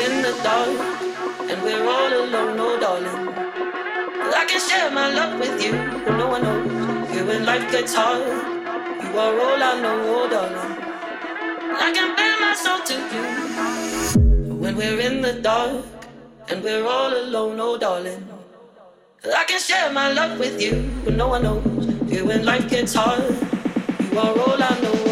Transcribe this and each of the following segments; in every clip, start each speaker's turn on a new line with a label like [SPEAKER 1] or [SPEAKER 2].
[SPEAKER 1] hard, and we're all alone, oh darling. I can share my love with you, but no one knows. Here when life gets hard, you are all I know, oh darling. I can bare my soul to you. When we're in the dark, and we're all alone, oh darling. I can share my love with you, but no one knows. Here when life gets hard, you are all I know,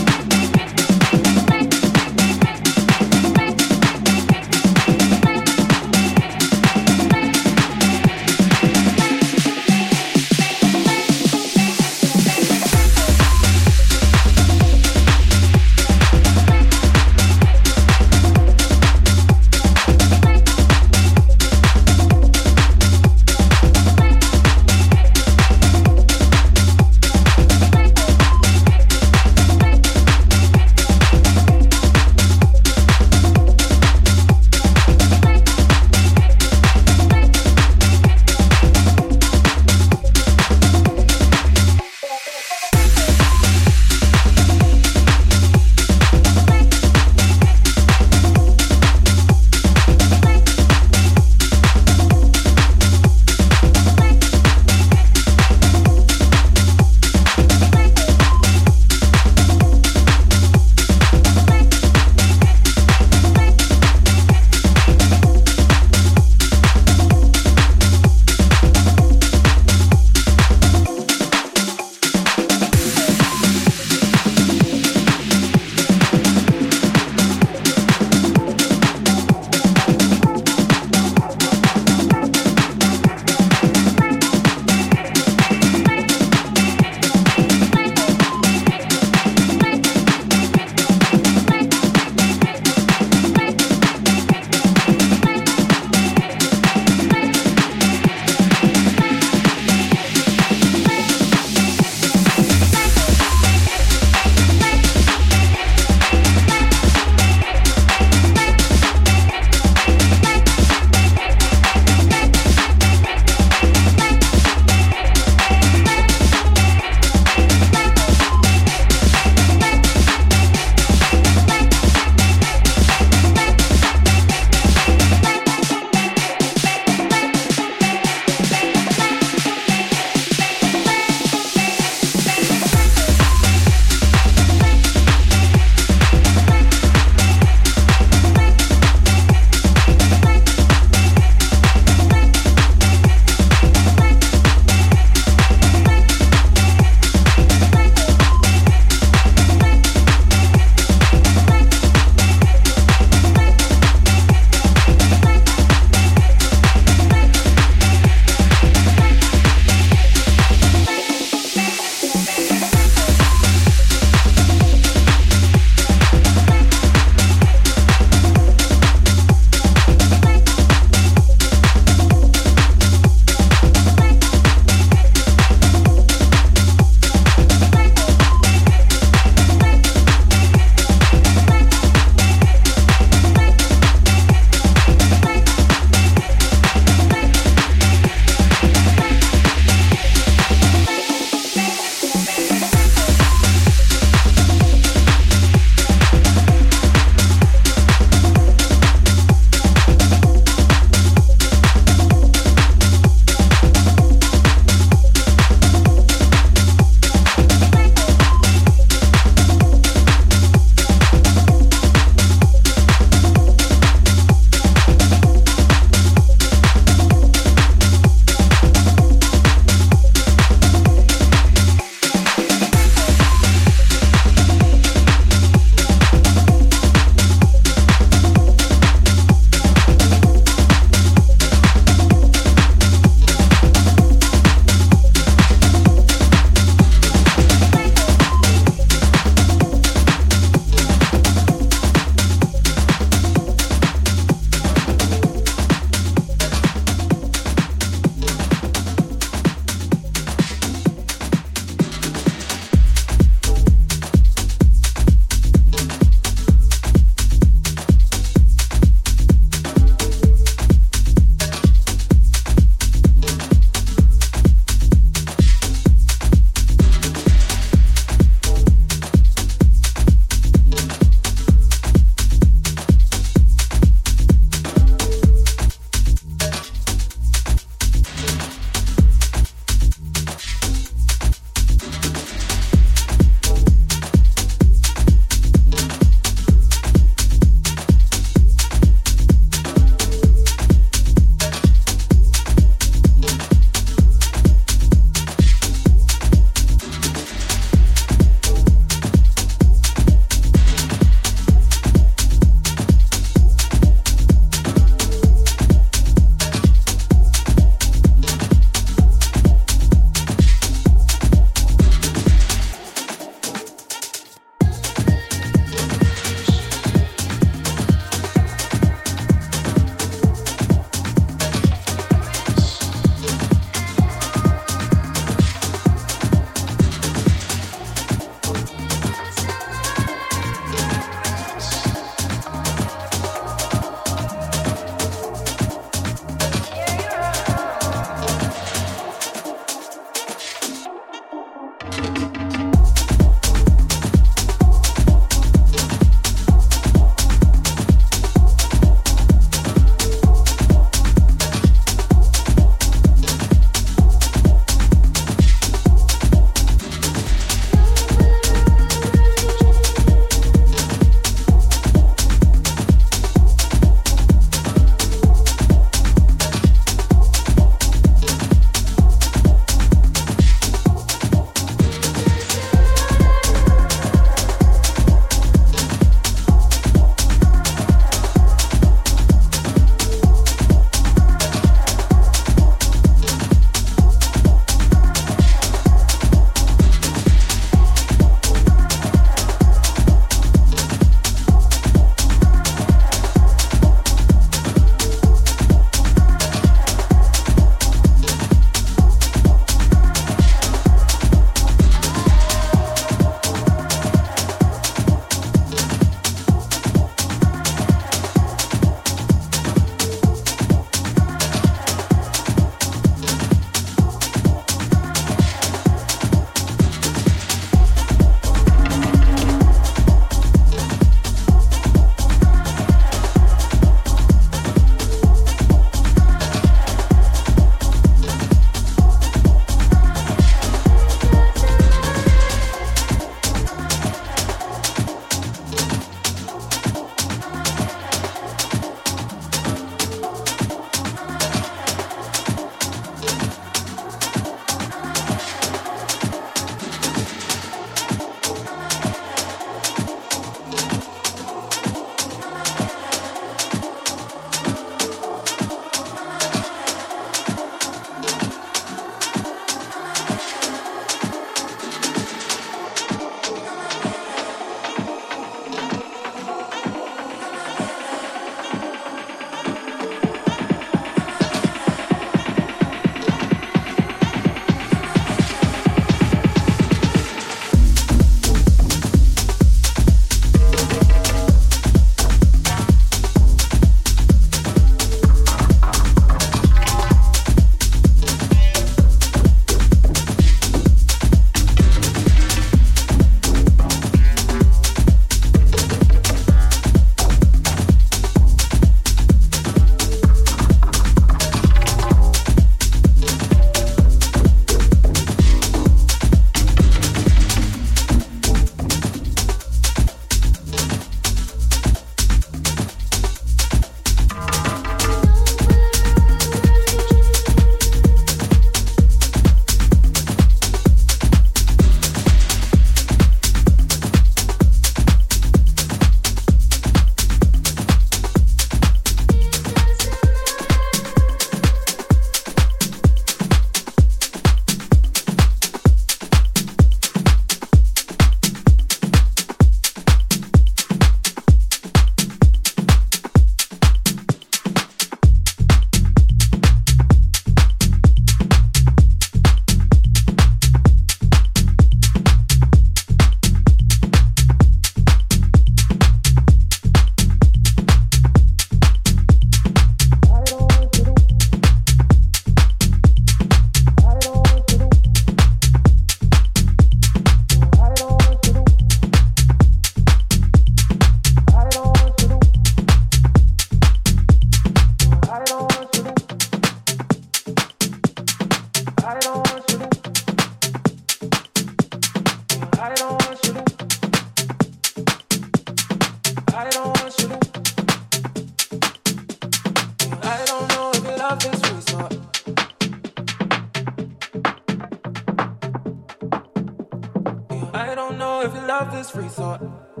[SPEAKER 2] love
[SPEAKER 1] is
[SPEAKER 2] free, so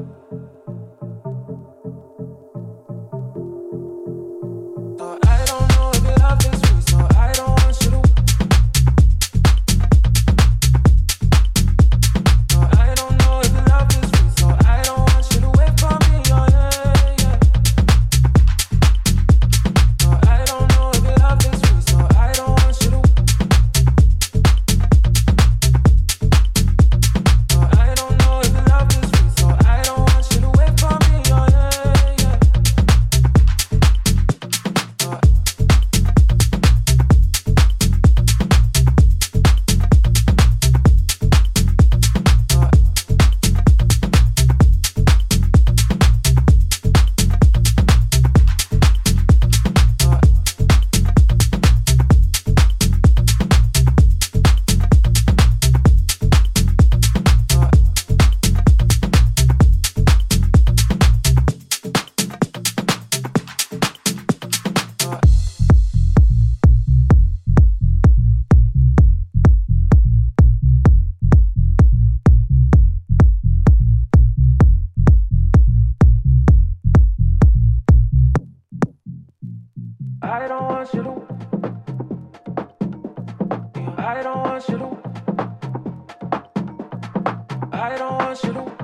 [SPEAKER 2] I don't want you to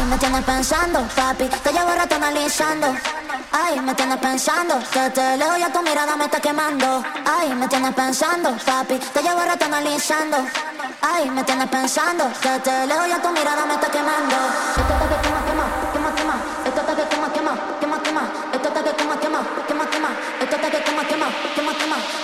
[SPEAKER 3] Ay, me tienes pensando, papi, te llevo rato analizando. Ay, me tienes pensando, que te leo y a tu mirada me está quemando. Ay, me tienes pensando, papi, te llevo rato analizando. Ay, me tienes pensando, que te leo y a tu mirada me está quemando. Esto está que quema, quema, quema, quema. Esto está que quema, quema, quema, quema. Esto está que quema, quema, quema, quema. Esto está que quema, quema, quema, quema.